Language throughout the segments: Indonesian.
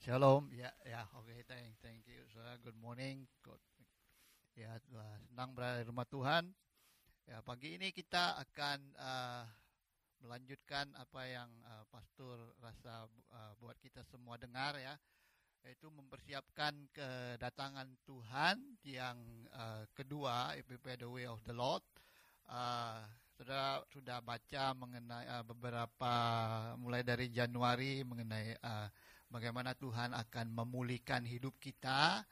Shalom. Ya, ya. Oke, thank, thank you. Saudara, good morning. Good. Ya, senang berada di rumah Tuhan. Ya, pagi ini kita akan uh, melanjutkan apa yang uh, Pastor rasa uh, buat kita semua dengar ya, yaitu mempersiapkan kedatangan Tuhan yang uh, kedua, prepare the way of the Lord. Uh, saudara sudah baca mengenai uh, beberapa mulai dari Januari mengenai uh, bagaimana Tuhan akan memulihkan hidup kita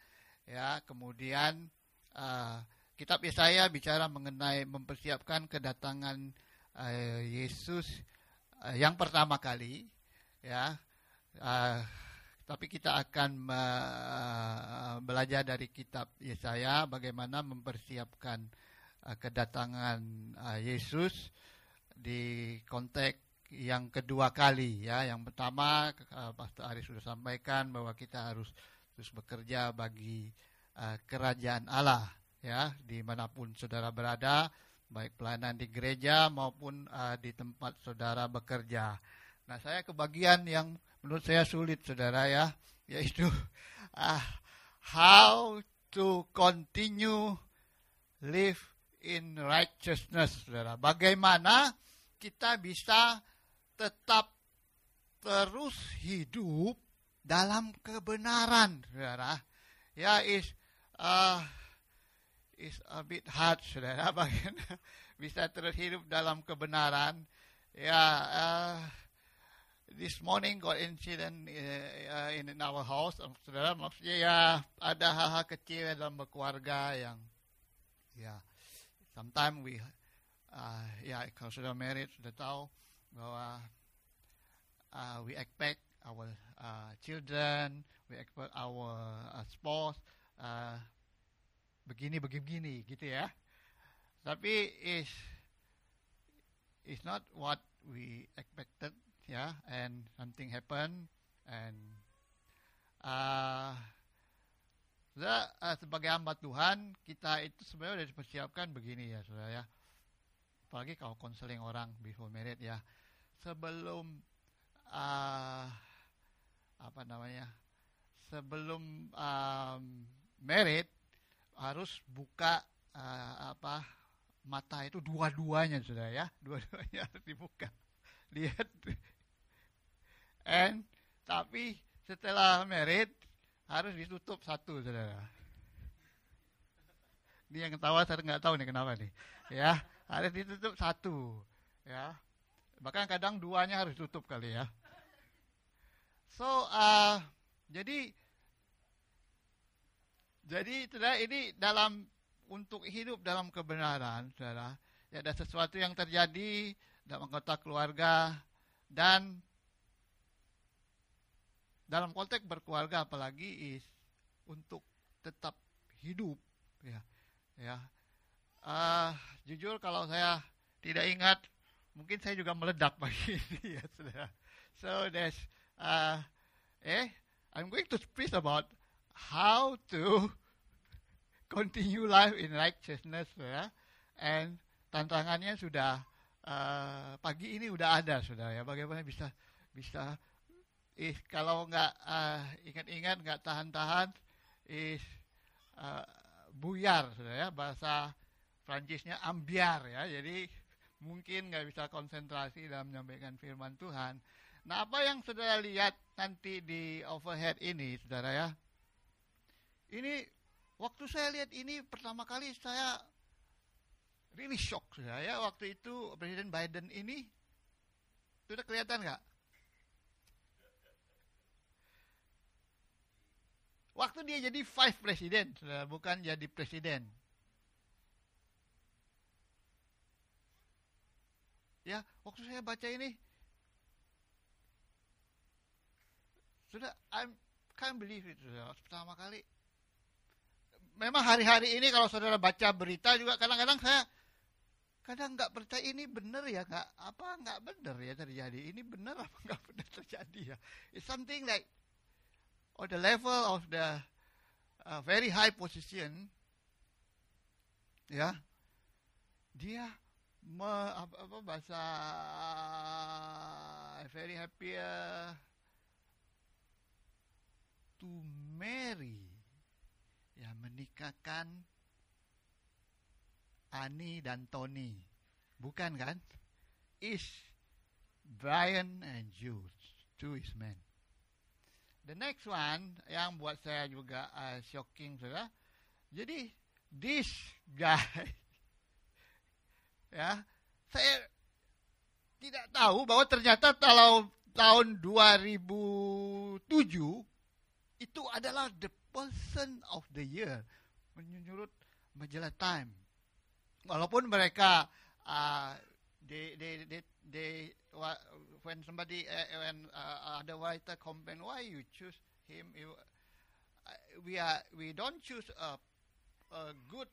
ya. Kemudian uh, kitab Yesaya bicara mengenai mempersiapkan kedatangan uh, Yesus uh, yang pertama kali ya. Uh, tapi kita akan uh, belajar dari kitab Yesaya bagaimana mempersiapkan uh, kedatangan uh, Yesus di konteks yang kedua kali ya. Yang pertama uh, Pastor Ari sudah sampaikan bahwa kita harus terus bekerja bagi uh, kerajaan Allah ya di mana pun saudara berada baik pelayanan di gereja maupun uh, di tempat saudara bekerja. Nah saya kebagian yang menurut saya sulit saudara ya yaitu uh, how to continue live in righteousness saudara. Bagaimana kita bisa tetap terus hidup dalam kebenaran, saudara. Ya, is uh, is a bit hard, saudara, bagaimana bisa terus hidup dalam kebenaran. Ya, uh, this morning got incident uh, in, in our house, saudara. Maksudnya ya ada hal-hal kecil dalam berkeluarga yang, ya, sometimes we, uh, ya kalau sudah married sudah tahu bahwa uh, we expect our uh, children, we expect our uh, spouse uh, begini begini gitu ya. Tapi is is not what we expected ya, yeah, and something happen and uh, uh, sebagai hamba Tuhan kita itu sebenarnya sudah dipersiapkan begini ya saudara ya apalagi kalau konseling orang before married ya. Sebelum uh, apa namanya sebelum um, married harus buka uh, apa mata itu dua-duanya sudah ya. Dua-duanya harus dibuka. Lihat. And tapi setelah married harus ditutup satu saudara. Ini yang ketawa saya nggak tahu nih kenapa nih. Ya harus ditutup satu ya Bahkan kadang duanya harus tutup kali ya. So, uh, jadi jadi saudara ini dalam untuk hidup dalam kebenaran, saudara, ya ada sesuatu yang terjadi dalam anggota keluarga dan dalam konteks berkeluarga apalagi is untuk tetap hidup ya ya uh, jujur kalau saya tidak ingat mungkin saya juga meledak pagi ini ya saudara. So there's uh, eh I'm going to speak about how to continue life in righteousness ya. And tantangannya sudah uh, pagi ini udah ada sudah ya. Bagaimana bisa bisa eh kalau nggak uh, ingat-ingat nggak tahan-tahan is uh, buyar sudah ya bahasa Prancisnya ambiar ya. Jadi mungkin nggak bisa konsentrasi dalam menyampaikan firman Tuhan. Nah, apa yang saudara lihat nanti di overhead ini, saudara ya? Ini waktu saya lihat ini pertama kali saya really shock saudara ya. Waktu itu Presiden Biden ini sudah kelihatan nggak? Waktu dia jadi vice president, bukan jadi presiden. Ya, waktu saya baca ini sudah I can't believe it sudah pertama kali. Memang hari-hari ini kalau saudara baca berita juga kadang-kadang saya kadang nggak percaya ini benar ya nggak apa nggak benar ya terjadi ini benar apa nggak benar terjadi ya it's something like on the level of the uh, very high position ya dia me, apa, apa bahasa very happy uh, hari ya menikahkan Ani dan Tony. Bukan kan? Is Brian and Jules. Two is men. The next one yang buat saya juga uh, shocking saudara. Jadi this guy ya saya tidak tahu bahwa ternyata kalau tahun 2007 itu adalah the person of the year menurut majalah Time. Walaupun mereka uh, they, they, they, they, when somebody uh, when uh, other writer complain why you choose him, you, uh, we are we don't choose a, a good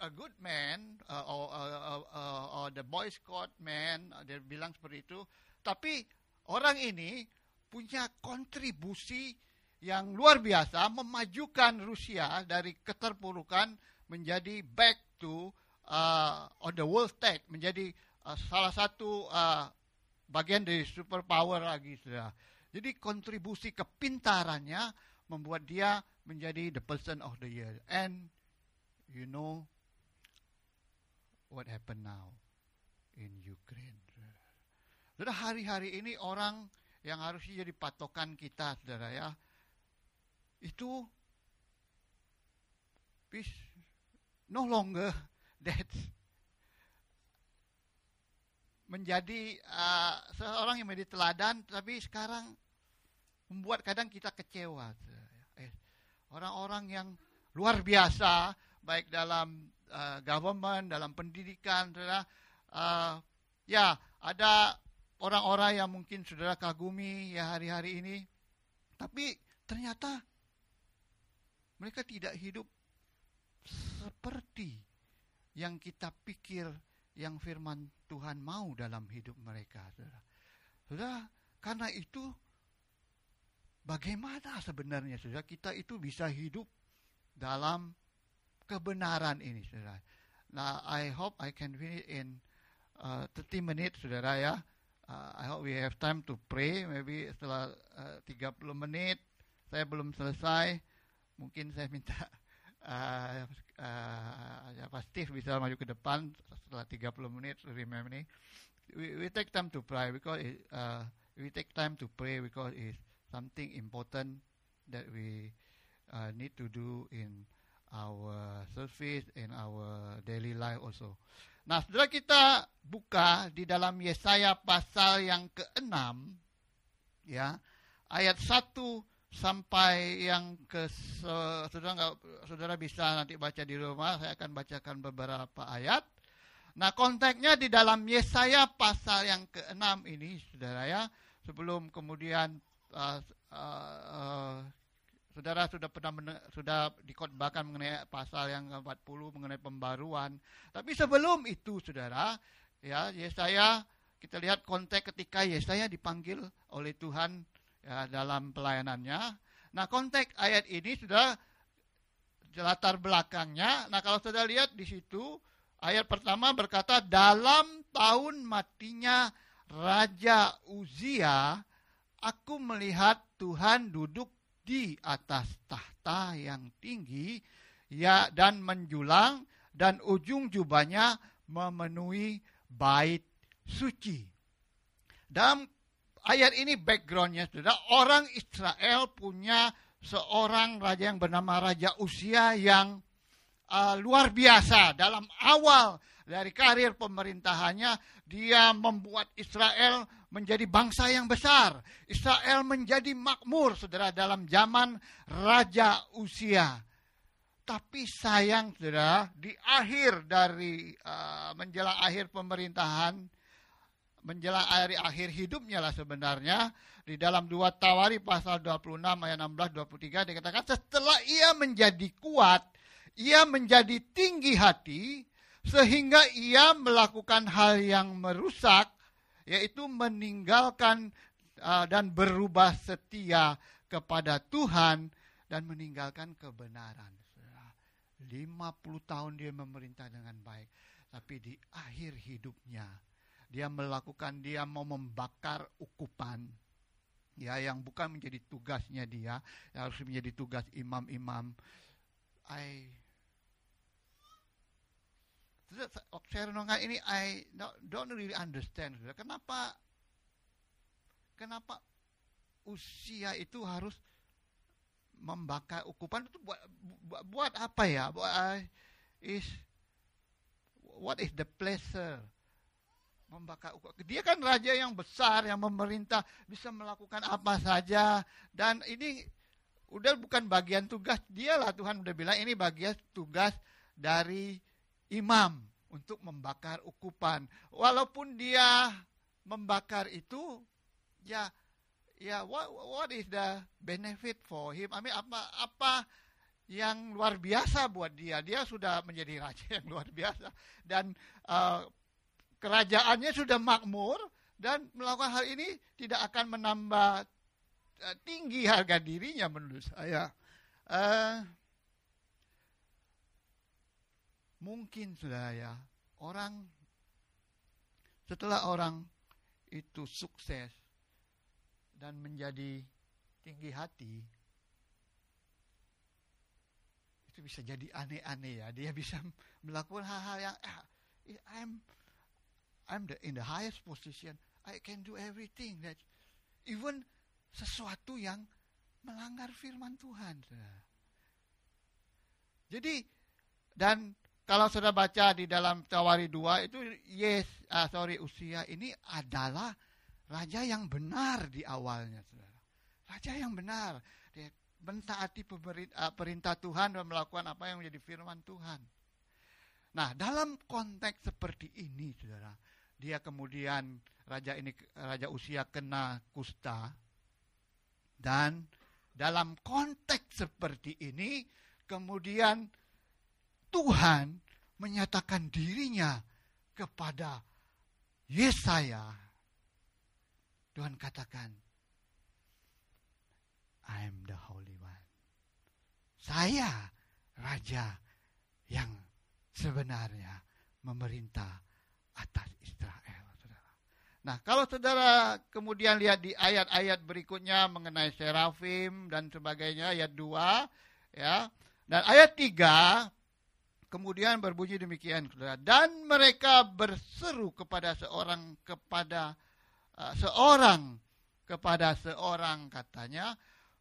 a good man uh, or, uh, uh, or the boy scout man, uh, dia bilang seperti itu. Tapi orang ini punya kontribusi yang luar biasa memajukan Rusia dari keterpurukan menjadi back to uh, on the world stage menjadi uh, salah satu uh, bagian dari superpower lagi sudah. Jadi kontribusi kepintarannya membuat dia menjadi the person of the year. And you know what happened now in Ukraine. Sudah hari-hari ini orang yang harusnya jadi patokan kita, saudara ya, itu is no longer that menjadi uh, seorang yang menjadi teladan, tapi sekarang membuat kadang kita kecewa. Eh, orang-orang yang luar biasa, baik dalam uh, government, dalam pendidikan, saudara. Uh, ya, ada orang-orang yang mungkin saudara kagumi ya hari-hari ini, tapi ternyata mereka tidak hidup seperti yang kita pikir yang firman Tuhan mau dalam hidup mereka. Saudara, saudara karena itu bagaimana sebenarnya saudara kita itu bisa hidup dalam kebenaran ini, saudara. Nah, I hope I can finish in uh, 30 menit, saudara ya. Uh, I hope we have time to pray. Maybe setelah uh, 30 menit, saya belum selesai. Mungkin saya minta uh, uh, ya pasti bisa maju ke depan setelah 30 menit. Remember ini, we, we take time to pray because it, uh, we take time to pray because it's something important that we uh, need to do in our service and our daily life also. Nah, setelah kita buka di dalam Yesaya pasal yang ke-6 ya, ayat 1 sampai yang ke saudara enggak, saudara bisa nanti baca di rumah, saya akan bacakan beberapa ayat. Nah, konteksnya di dalam Yesaya pasal yang ke-6 ini, Saudara ya, sebelum kemudian uh, uh, uh, Saudara sudah pernah sudah dikotbahkan mengenai pasal yang ke-40 mengenai pembaruan. Tapi sebelum itu Saudara, ya Yesaya kita lihat konteks ketika Yesaya dipanggil oleh Tuhan ya, dalam pelayanannya. Nah, konteks ayat ini sudah latar belakangnya. Nah, kalau sudah lihat di situ ayat pertama berkata dalam tahun matinya Raja Uzia, aku melihat Tuhan duduk di atas tahta yang tinggi ya dan menjulang dan ujung jubahnya memenuhi bait suci. Dalam ayat ini backgroundnya sudah orang Israel punya seorang raja yang bernama Raja Usia yang uh, luar biasa dalam awal dari karir pemerintahannya dia membuat Israel menjadi bangsa yang besar. Israel menjadi makmur, saudara, dalam zaman Raja Usia. Tapi sayang, saudara, di akhir dari uh, menjelang akhir pemerintahan, menjelang akhir, akhir hidupnya lah sebenarnya, di dalam dua Tawari pasal 26 ayat 16 23 dikatakan setelah ia menjadi kuat, ia menjadi tinggi hati sehingga ia melakukan hal yang merusak yaitu meninggalkan uh, dan berubah setia kepada Tuhan dan meninggalkan kebenaran. 50 tahun dia memerintah dengan baik, tapi di akhir hidupnya dia melakukan dia mau membakar ukupan. ya yang bukan menjadi tugasnya dia yang harus menjadi tugas imam-imam saya renungkan ini I don't really understand. Kenapa kenapa usia itu harus membakar ukupan itu? Buat buat apa ya? Buat is what is the pleasure? Membakar ukupan. Dia kan raja yang besar yang memerintah bisa melakukan apa saja. Dan ini udah bukan bagian tugas dia lah. Tuhan udah bilang ini bagian tugas dari imam untuk membakar ukupan. Walaupun dia membakar itu, ya, ya, what, what is the benefit for him? I mean, apa, apa yang luar biasa buat dia? Dia sudah menjadi raja yang luar biasa dan uh, kerajaannya sudah makmur dan melakukan hal ini tidak akan menambah uh, tinggi harga dirinya menurut saya. Uh, mungkin sudah ya orang setelah orang itu sukses dan menjadi tinggi hati itu bisa jadi aneh-aneh ya. Dia bisa melakukan hal-hal yang ah, I'm I'm the, in the highest position. I can do everything that even sesuatu yang melanggar firman Tuhan. Jadi dan kalau sudah baca di dalam Tawari 2 itu yes, ah, sorry usia ini adalah raja yang benar di awalnya, saudara. Raja yang benar, dia mentaati ah, perintah Tuhan dan melakukan apa yang menjadi firman Tuhan. Nah, dalam konteks seperti ini, saudara, dia kemudian raja ini raja usia kena kusta dan dalam konteks seperti ini kemudian Tuhan menyatakan dirinya kepada Yesaya. Tuhan katakan, I am the Holy One. Saya Raja yang sebenarnya memerintah atas Israel. Saudara. Nah, kalau saudara kemudian lihat di ayat-ayat berikutnya mengenai serafim dan sebagainya, ayat 2, ya. Dan ayat 3, Kemudian berbunyi demikian, dan mereka berseru kepada seorang kepada uh, seorang kepada seorang katanya,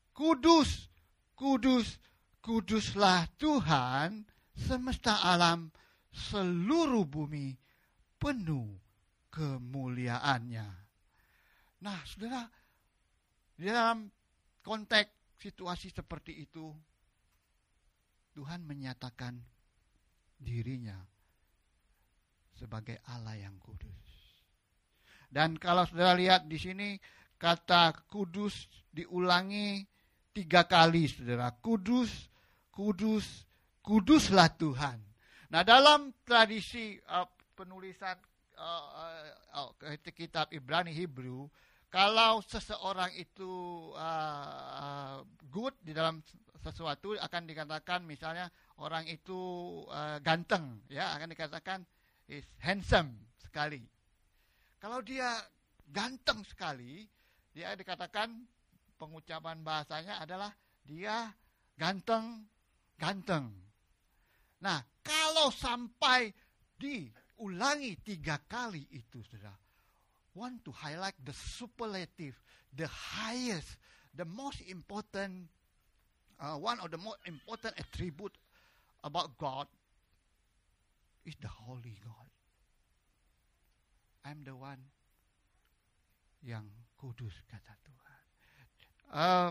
kudus, kudus, kuduslah Tuhan semesta alam seluruh bumi penuh kemuliaannya. Nah, saudara, di dalam konteks situasi seperti itu, Tuhan menyatakan dirinya sebagai Allah yang kudus. Dan kalau saudara lihat di sini kata kudus diulangi tiga kali saudara. Kudus, kudus, kuduslah Tuhan. Nah dalam tradisi uh, penulisan uh, uh, kitab Ibrani Hebrew, kalau seseorang itu uh, good di dalam sesuatu akan dikatakan misalnya orang itu uh, ganteng ya akan dikatakan is handsome sekali. Kalau dia ganteng sekali, dia dikatakan pengucapan bahasanya adalah dia ganteng ganteng. Nah, kalau sampai diulangi tiga kali itu sudah want to highlight the superlative, the highest, the most important, uh, one of the most important attribute about God is the holy God. I'm the one yang kudus kata Tuhan. Uh,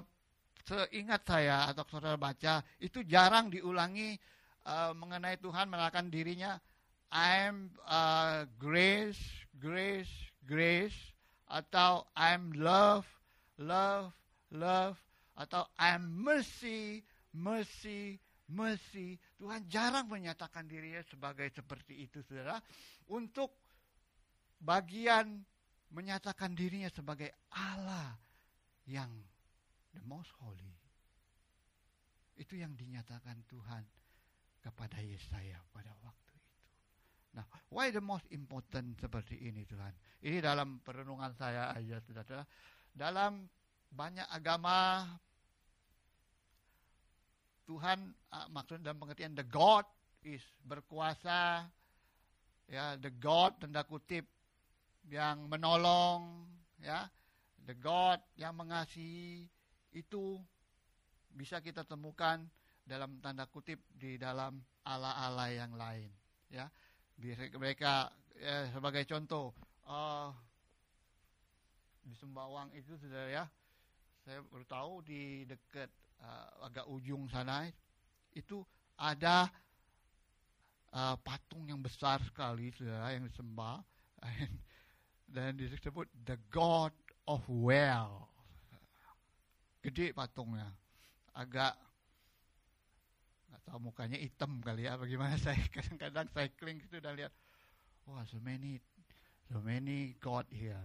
seingat saya atau saudara baca itu jarang diulangi uh, mengenai Tuhan melakukan dirinya I'm uh, grace, grace, grace atau I'm love, love, love atau I'm mercy, mercy, mercy. Tuhan jarang menyatakan dirinya sebagai seperti itu, saudara. Untuk bagian menyatakan dirinya sebagai Allah yang the most holy. Itu yang dinyatakan Tuhan kepada Yesaya pada waktu. Nah, why the most important seperti ini Tuhan? Ini dalam perenungan saya aja, saudara. Dalam banyak agama Tuhan uh, maksud dalam pengertian the God is berkuasa ya the God tanda kutip yang menolong ya the God yang mengasihi itu bisa kita temukan dalam tanda kutip di dalam ala-ala yang lain ya mereka ya, sebagai contoh uh, di Sembawang itu sudah ya saya baru tahu di dekat uh, agak ujung sana itu ada uh, patung yang besar sekali sudah yang disembah dan disebut the God of Well gede patungnya. Agak tahu mukanya hitam kali ya bagaimana saya kadang-kadang cycling itu udah lihat wah so many so many God here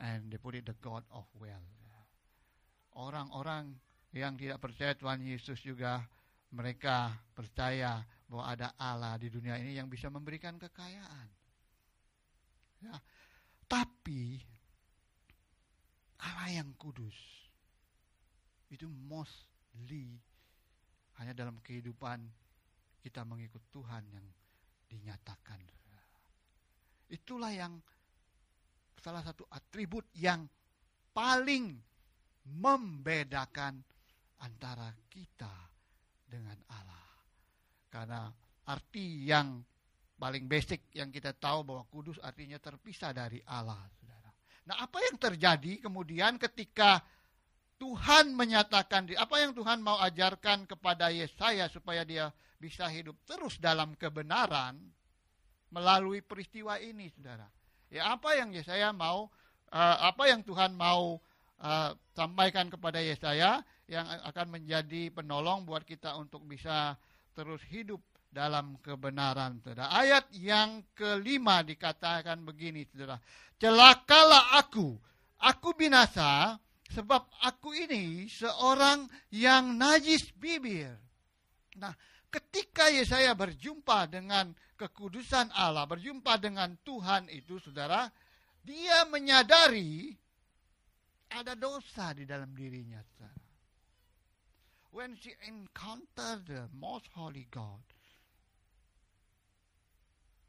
and they put it the God of well. Orang-orang yang tidak percaya Tuhan Yesus juga mereka percaya bahwa ada Allah di dunia ini yang bisa memberikan kekayaan. Ya tapi Allah yang kudus. Itu mostly hanya dalam kehidupan kita mengikut Tuhan yang dinyatakan. Itulah yang salah satu atribut yang paling membedakan antara kita dengan Allah. Karena arti yang paling basic yang kita tahu bahwa kudus artinya terpisah dari Allah, Saudara. Nah, apa yang terjadi kemudian ketika Tuhan menyatakan apa yang Tuhan mau ajarkan kepada Yesaya supaya dia bisa hidup terus dalam kebenaran melalui peristiwa ini, saudara. Ya apa yang Yesaya mau, uh, apa yang Tuhan mau uh, sampaikan kepada Yesaya yang akan menjadi penolong buat kita untuk bisa terus hidup dalam kebenaran, saudara. Ayat yang kelima dikatakan begini, saudara. Celakalah aku, aku binasa, Sebab aku ini seorang yang najis bibir. Nah, ketika Yesaya berjumpa dengan kekudusan Allah, berjumpa dengan Tuhan itu, saudara, dia menyadari ada dosa di dalam dirinya, saudara. When she encountered the most holy God,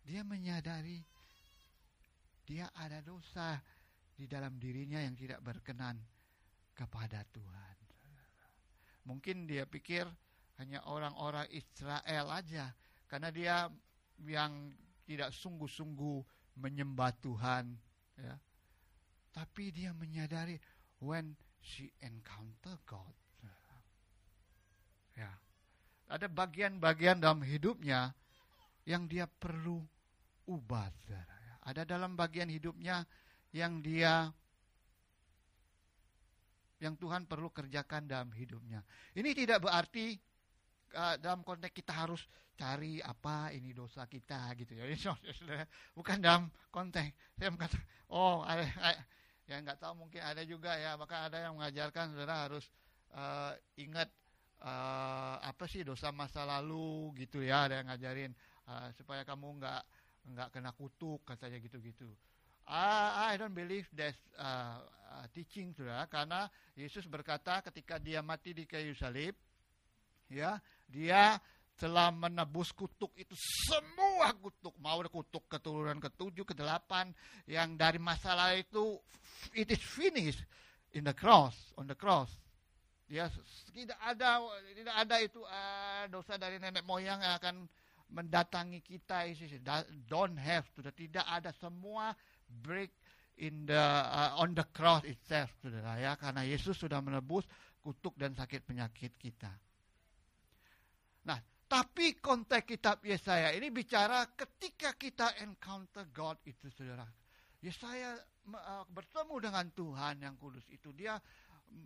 dia menyadari dia ada dosa di dalam dirinya yang tidak berkenan kepada Tuhan. Mungkin dia pikir hanya orang-orang Israel aja karena dia yang tidak sungguh-sungguh menyembah Tuhan ya. Tapi dia menyadari when she encounter God. Ya. Ada bagian-bagian dalam hidupnya yang dia perlu ubah. Ada dalam bagian hidupnya yang dia yang Tuhan perlu kerjakan dalam hidupnya. Ini tidak berarti uh, dalam konteks kita harus cari apa ini dosa kita gitu ya. Bukan dalam konteks saya berkata, oh ada, ya nggak tahu mungkin ada juga ya, maka ada yang mengajarkan saudara harus uh, ingat uh, apa sih dosa masa lalu gitu ya, ada yang ngajarin uh, supaya kamu nggak nggak kena kutuk katanya gitu-gitu. I, I don't believe that uh, uh, teaching sudah karena Yesus berkata ketika dia mati di kayu salib ya dia telah menebus kutuk itu semua kutuk mau kutuk keturunan ketujuh ke delapan yang dari masalah itu it is finished in the cross on the cross. Ya tidak ada tidak ada itu uh, dosa dari nenek moyang yang akan mendatangi kita don't have sudah tidak ada. Semua break in the uh, on the cross itself, saudara ya, karena Yesus sudah menebus kutuk dan sakit penyakit kita. Nah, tapi konteks kitab Yesaya ini bicara ketika kita encounter God itu, saudara. Yesaya uh, bertemu dengan Tuhan yang kudus itu, dia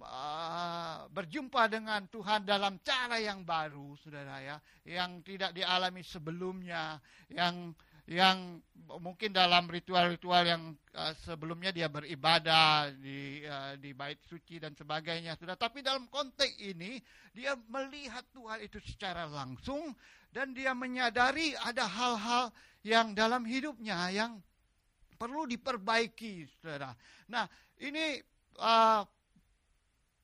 uh, berjumpa dengan Tuhan dalam cara yang baru, saudara ya, yang tidak dialami sebelumnya, yang yang mungkin dalam ritual-ritual yang uh, sebelumnya dia beribadah di uh, di bait suci dan sebagainya sudah. Tapi dalam konteks ini dia melihat Tuhan itu secara langsung dan dia menyadari ada hal-hal yang dalam hidupnya yang perlu diperbaiki saudara. Nah ini uh,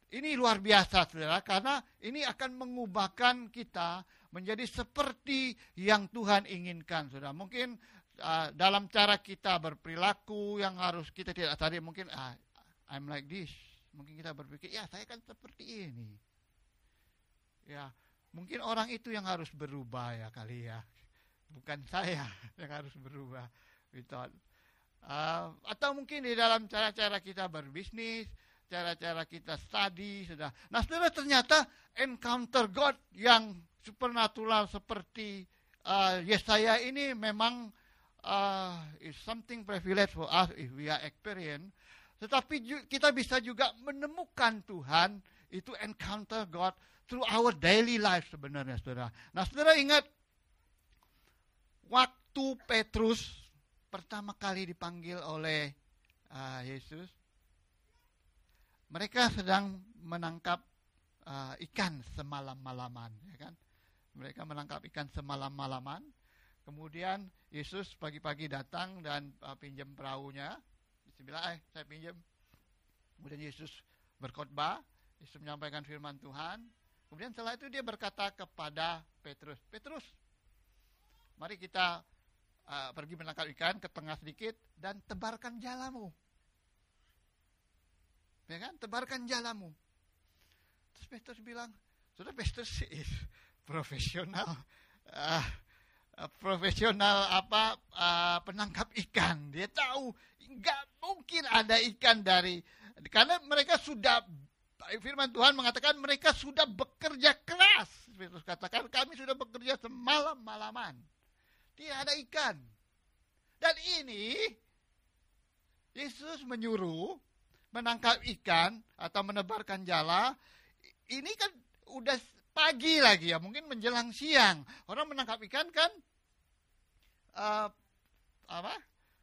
ini luar biasa saudara karena ini akan mengubahkan kita menjadi seperti yang Tuhan inginkan saudara. Mungkin uh, dalam cara kita berperilaku yang harus kita tidak tadi mungkin ah, I'm like this. Mungkin kita berpikir ya saya kan seperti ini. Ya, mungkin orang itu yang harus berubah ya kali ya. Bukan saya yang harus berubah. Uh, atau mungkin di dalam cara-cara kita berbisnis, cara-cara kita study sudah. Nah, saudara ternyata encounter God yang supernatural seperti uh, Yesaya ini memang uh, is something privilege for us if we are experience. Tetapi kita bisa juga menemukan Tuhan itu encounter God through our daily life sebenarnya, saudara. Nah, saudara ingat waktu Petrus pertama kali dipanggil oleh uh, Yesus, mereka sedang menangkap uh, ikan semalam-malaman, ya kan? Mereka menangkap ikan semalam-malaman. Kemudian Yesus pagi-pagi datang dan uh, pinjam perahunya. Bilang, eh saya pinjam. Kemudian Yesus berkhotbah, Yesus menyampaikan firman Tuhan. Kemudian setelah itu dia berkata kepada Petrus, Petrus, mari kita uh, pergi menangkap ikan ke tengah sedikit dan tebarkan jalamu ya kan? Tebarkan jalamu. Terus Petrus bilang, sudah Petrus is profesional, uh, profesional apa uh, penangkap ikan. Dia tahu nggak mungkin ada ikan dari karena mereka sudah firman Tuhan mengatakan mereka sudah bekerja keras. Petrus katakan kami sudah bekerja semalam malaman. Tidak ada ikan. Dan ini Yesus menyuruh menangkap ikan atau menebarkan jala, ini kan udah pagi lagi ya, mungkin menjelang siang. Orang menangkap ikan kan uh, apa?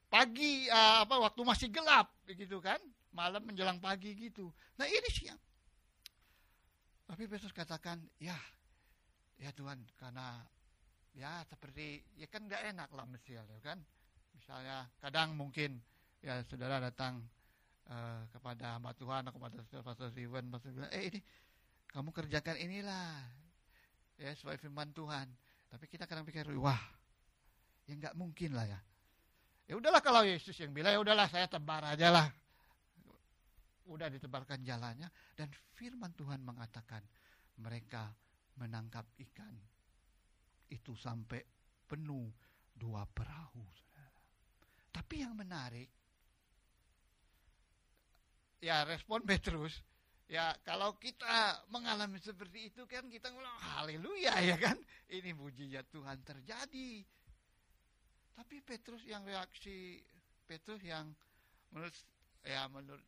Pagi uh, apa waktu masih gelap begitu kan? Malam menjelang pagi gitu. Nah, ini siang. Tapi Petrus katakan, "Ya, ya Tuhan, karena ya seperti ya kan nggak enak lah mesti ya kan. Misalnya kadang mungkin ya saudara datang uh, kepada hamba Tuhan kepada Pastor Steven, Pastor bilang, eh ini kamu kerjakan inilah ya sesuai firman Tuhan. Tapi kita kadang pikir, wah, ya nggak mungkin lah ya. Ya udahlah kalau Yesus yang bilang, ya udahlah saya tebar aja lah. Udah ditebarkan jalannya dan firman Tuhan mengatakan mereka menangkap ikan itu sampai penuh dua perahu. Tapi yang menarik ya respon Petrus. Ya kalau kita mengalami seperti itu kan kita ngulang haleluya ya kan? Ini mujizat Tuhan terjadi. Tapi Petrus yang reaksi Petrus yang menurut ya menurut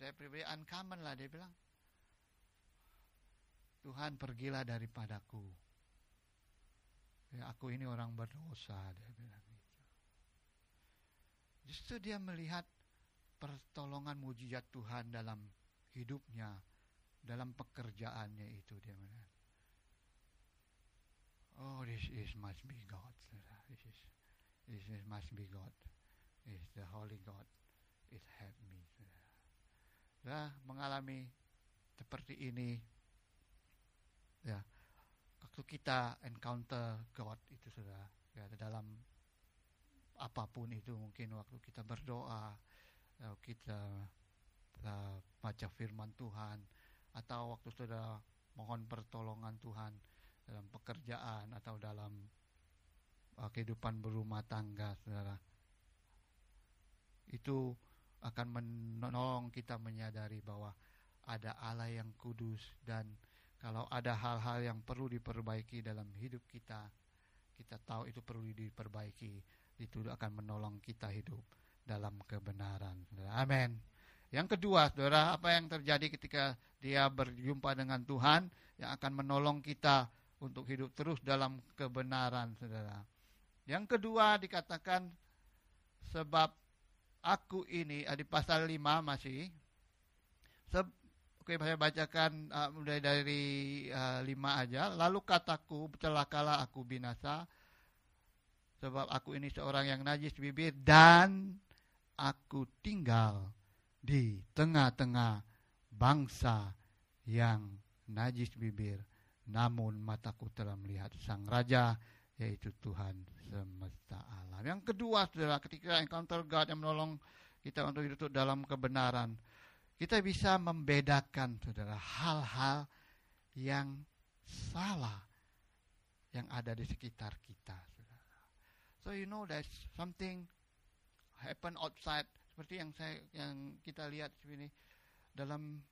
saya pribadi uncommon lah dia bilang Tuhan pergilah daripadaku. Ya aku ini orang berdosa dia bilang gitu. Justru dia melihat pertolongan mujizat Tuhan dalam hidupnya, dalam pekerjaannya itu dia melihat. Oh, this is must be God. This is this is must be God. Is the Holy God. It help me. Ya, mengalami seperti ini. Ya, waktu kita encounter God itu sudah ya dalam apa pun itu mungkin waktu kita berdoa, kita uh, baca firman Tuhan atau waktu sudah mohon pertolongan Tuhan dalam pekerjaan atau dalam uh, kehidupan berumah tangga saudara. Itu akan menolong kita menyadari bahwa ada Allah yang kudus dan kalau ada hal-hal yang perlu diperbaiki dalam hidup kita kita tahu itu perlu diperbaiki itu akan menolong kita hidup dalam kebenaran. Amin. Yang kedua, saudara, apa yang terjadi ketika dia berjumpa dengan Tuhan yang akan menolong kita untuk hidup terus dalam kebenaran, saudara. Yang kedua dikatakan sebab aku ini di pasal 5 masih se Oke, saya bacakan uh, mulai dari uh, 5 aja. Lalu kataku, celakalah aku binasa sebab aku ini seorang yang najis bibir dan aku tinggal di tengah-tengah bangsa yang najis bibir, namun mataku telah melihat sang raja, yaitu Tuhan semesta alam. Yang kedua, saudara, ketika encounter God yang menolong kita untuk hidup dalam kebenaran, kita bisa membedakan, saudara, hal-hal yang salah yang ada di sekitar kita, saudara. So you know that something happen outside. Seperti yang saya yang kita lihat sini dalam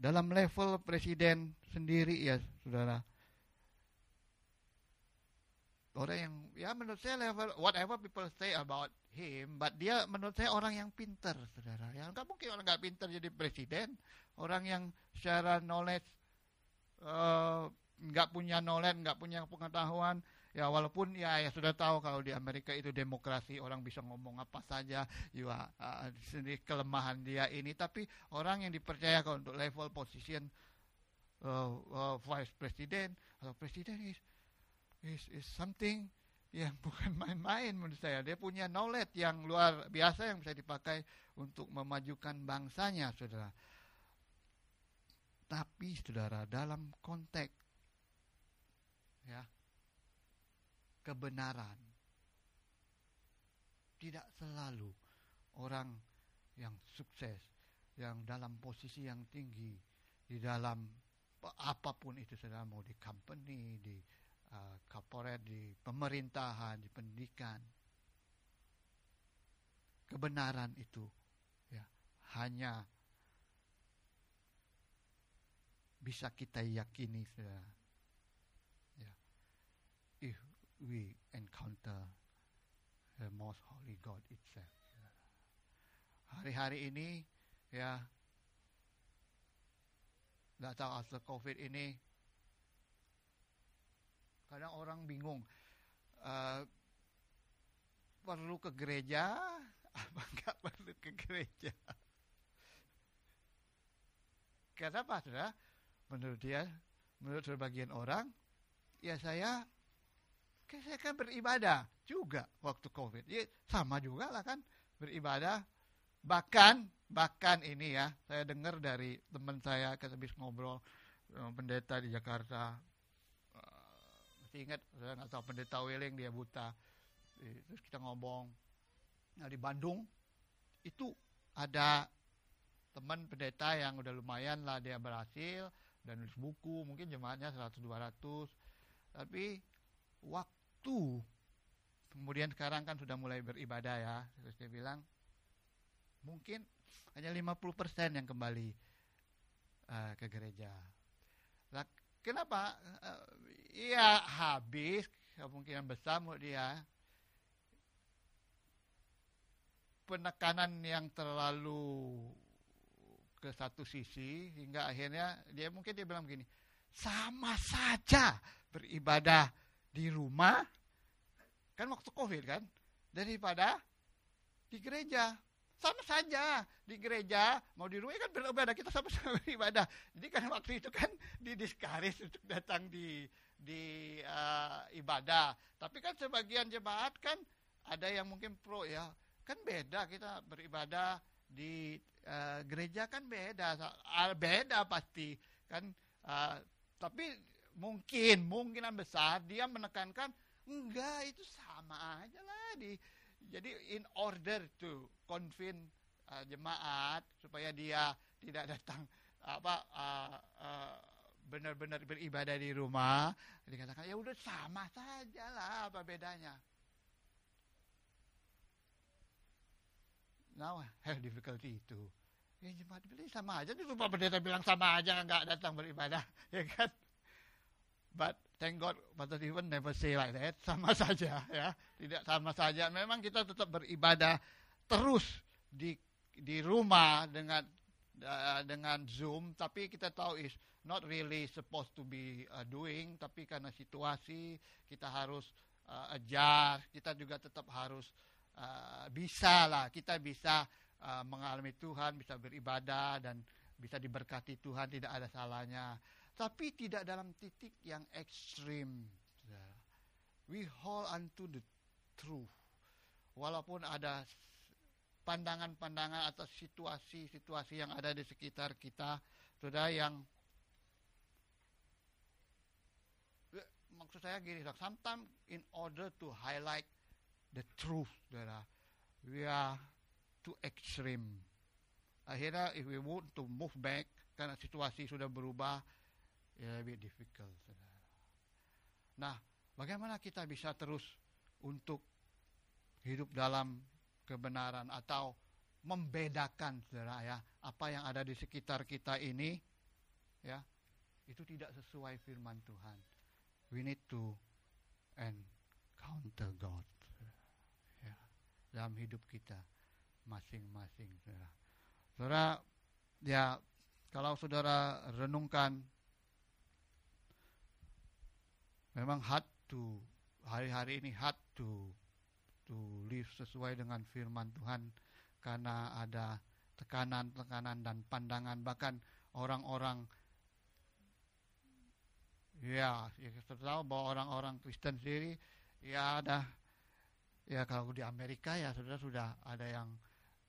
dalam level presiden sendiri ya saudara. Orang yang ya menurut saya level whatever people say about him but dia menurut saya orang yang pinter saudara. Yang nggak mungkin orang nggak pinter jadi presiden. Orang yang secara knowledge eh, nggak uh, punya knowledge nggak punya pengetahuan Ya walaupun ya ya sudah tahu kalau di Amerika itu demokrasi orang bisa ngomong apa saja, ya uh, sendiri kelemahan dia ini. Tapi orang yang dipercaya kalau untuk level position uh, uh, vice president atau presiden is is is something yang bukan main-main menurut saya. Dia punya knowledge yang luar biasa yang bisa dipakai untuk memajukan bangsanya, saudara. Tapi saudara dalam konteks ya kebenaran. Tidak selalu orang yang sukses, yang dalam posisi yang tinggi, di dalam apa pun itu saudara mau di company, di uh, corporate, di pemerintahan, di pendidikan. Kebenaran itu ya hanya bisa kita yakini saudara. Ya. Ih, we encounter the most holy God itself. Hari-hari ini ya nggak tahu after COVID ini kadang orang bingung uh, perlu ke gereja apa nggak perlu ke gereja? Kenapa sudah? Menurut dia, menurut sebagian orang, ya saya saya kan beribadah juga waktu COVID. Ya, sama juga lah kan beribadah. Bahkan, bahkan ini ya, saya dengar dari teman saya ke habis ngobrol uh, pendeta di Jakarta. Uh, masih ingat, saya nggak tahu pendeta Weling dia buta. Terus kita ngomong. Nah di Bandung itu ada teman pendeta yang udah lumayan lah dia berhasil dan nulis buku mungkin jemaatnya 100 200 tapi waktu waktu. Kemudian sekarang kan sudah mulai beribadah ya terus dia bilang mungkin hanya 50% yang kembali uh, ke gereja. Nah, kenapa? Uh, ya habis kemungkinan besar dia. Penekanan yang terlalu ke satu sisi hingga akhirnya dia mungkin dia bilang begini sama saja beribadah di rumah kan waktu covid kan daripada di gereja. Sama saja di gereja mau di rumah kan beribadah kita sama-sama beribadah. Jadi kan waktu itu kan didiskaris untuk datang di di uh, ibadah. Tapi kan sebagian jemaat kan ada yang mungkin pro ya. Kan beda kita beribadah di uh, gereja kan beda beda pasti kan uh, tapi mungkin mungkinan besar dia menekankan enggak itu sama aja lah di jadi in order to convince uh, jemaat supaya dia tidak datang apa uh, uh, benar-benar beribadah di rumah dikatakan ya udah sama saja lah apa bedanya? Now have difficulty itu. Ya jemaat bilang sama aja itu pendeta bilang sama aja nggak datang beribadah ya kan But thank God Pastor Stephen never say like that. Sama saja ya. Tidak sama saja. Memang kita tetap beribadah terus di di rumah dengan uh, dengan Zoom, tapi kita tahu is not really supposed to be uh, doing, tapi karena situasi kita harus uh, adjust, kita juga tetap harus uh, bisa lah, kita bisa uh, mengalami Tuhan, bisa beribadah dan bisa diberkati Tuhan, tidak ada salahnya tapi tidak dalam titik yang ekstrim. Ya. We hold unto the truth. Walaupun ada pandangan-pandangan atau situasi-situasi yang ada di sekitar kita, sudah yang eh, maksud saya gini, sometimes in order to highlight the truth, saudara, we are too extreme. Akhirnya, if we want to move back, karena situasi sudah berubah, ya lebih difficult. Saudara. Nah, bagaimana kita bisa terus untuk hidup dalam kebenaran atau membedakan saudara ya apa yang ada di sekitar kita ini ya itu tidak sesuai firman Tuhan. We need to encounter God ya, dalam hidup kita masing-masing saudara. Saudara ya kalau saudara renungkan memang hard to hari-hari ini hard to to live sesuai dengan firman Tuhan. Karena ada tekanan-tekanan dan pandangan. Bahkan orang-orang ya, ya kita tahu bahwa orang-orang Kristen sendiri ya ada ya kalau di Amerika ya sudah sudah ada yang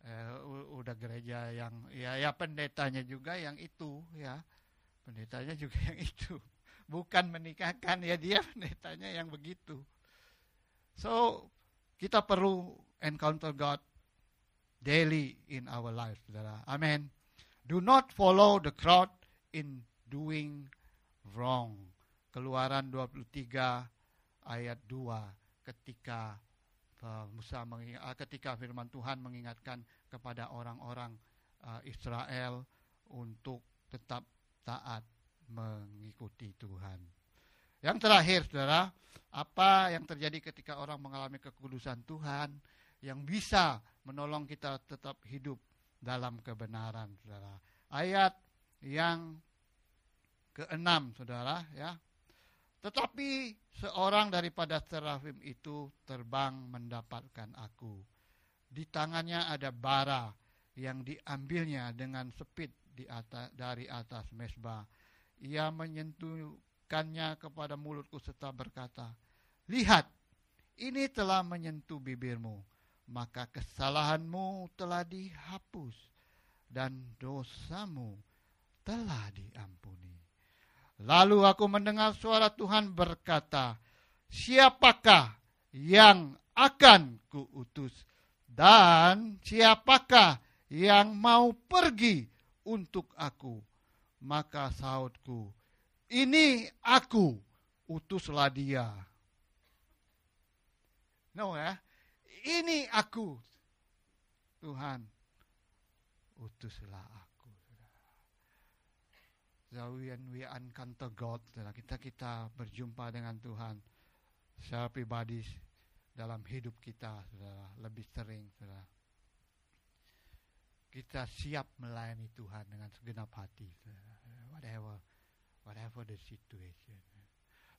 eh, udah gereja yang ya ya pendetanya juga yang itu ya. Pendetanya juga yang itu bukan menikahkan ya dia pendetanya yang begitu. So kita perlu encounter God daily in our life, saudara. Amin. Do not follow the crowd in doing wrong. Keluaran 23 ayat 2 ketika uh, Musa mengingat, uh, ketika firman Tuhan mengingatkan kepada orang-orang uh, Israel untuk tetap taat mengikuti Tuhan. Yang terakhir, saudara, apa yang terjadi ketika orang mengalami kekudusan Tuhan yang bisa menolong kita tetap hidup dalam kebenaran, saudara. Ayat yang keenam, saudara, ya. Tetapi seorang daripada serafim itu terbang mendapatkan aku. Di tangannya ada bara yang diambilnya dengan sepit di atas, dari atas mesbah ia menyentuhkannya kepada mulutku serta berkata, Lihat, ini telah menyentuh bibirmu, maka kesalahanmu telah dihapus dan dosamu telah diampuni. Lalu aku mendengar suara Tuhan berkata, Siapakah yang akan kuutus dan siapakah yang mau pergi untuk aku? Maka sautku, ini aku, utuslah dia. No ya, ini aku, Tuhan, utuslah aku. When we encounter God, kita kita berjumpa dengan Tuhan secara pribadi dalam hidup kita, saudara, lebih sering, saudara kita siap melayani Tuhan dengan segenap hati. Whatever, whatever the situation.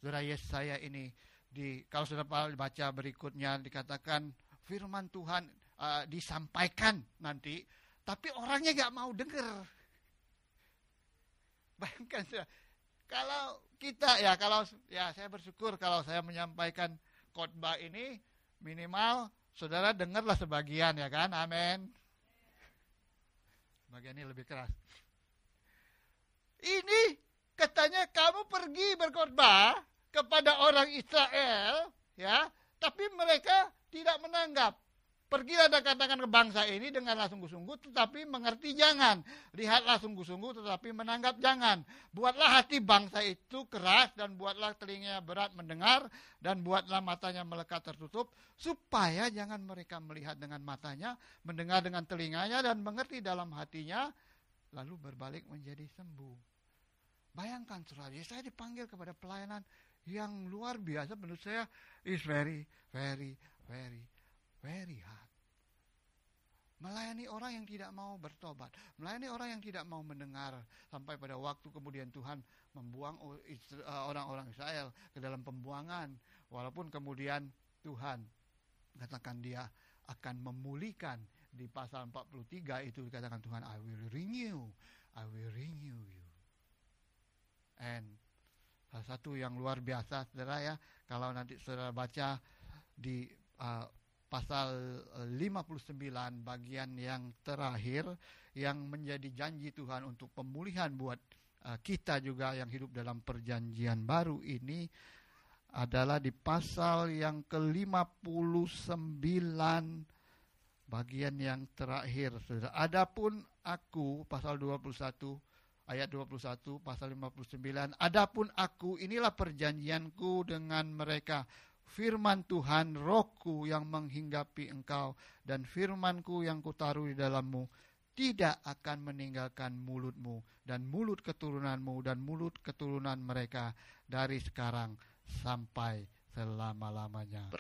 Saudara Yesaya ini di kalau sudah baca berikutnya dikatakan firman Tuhan uh, disampaikan nanti, tapi orangnya nggak mau dengar. Bayangkan kalau kita ya kalau ya saya bersyukur kalau saya menyampaikan khotbah ini minimal saudara dengarlah sebagian ya kan, amin bagian ini lebih keras. Ini katanya kamu pergi berkhotbah kepada orang Israel, ya, tapi mereka tidak menanggap. Pergilah dan katakan ke bangsa ini denganlah sungguh-sungguh tetapi mengerti jangan. Lihatlah sungguh-sungguh tetapi menanggap jangan. Buatlah hati bangsa itu keras dan buatlah telinganya berat mendengar dan buatlah matanya melekat tertutup supaya jangan mereka melihat dengan matanya, mendengar dengan telinganya dan mengerti dalam hatinya lalu berbalik menjadi sembuh. Bayangkan saudara, saya dipanggil kepada pelayanan yang luar biasa menurut saya is very very very very hard. Melayani orang yang tidak mau bertobat. Melayani orang yang tidak mau mendengar. Sampai pada waktu kemudian Tuhan membuang uh, orang-orang Israel ke dalam pembuangan. Walaupun kemudian Tuhan katakan dia akan memulihkan. Di pasal 43 itu dikatakan Tuhan, I will renew. I will renew you. And salah satu yang luar biasa saudara ya. Kalau nanti saudara baca di uh, pasal 59 eh, bagian yang terakhir yang menjadi janji Tuhan untuk pemulihan buat uh, kita juga yang hidup dalam perjanjian baru ini adalah di pasal yang ke-59 bagian yang terakhir. Adapun aku pasal 21 ayat 21 pasal 59 adapun aku inilah perjanjianku dengan mereka firman Tuhan rohku yang menghinggapi engkau dan firmanku yang kutaruh di dalammu tidak akan meninggalkan mulutmu dan mulut keturunanmu dan mulut keturunan mereka dari sekarang sampai selama-lamanya.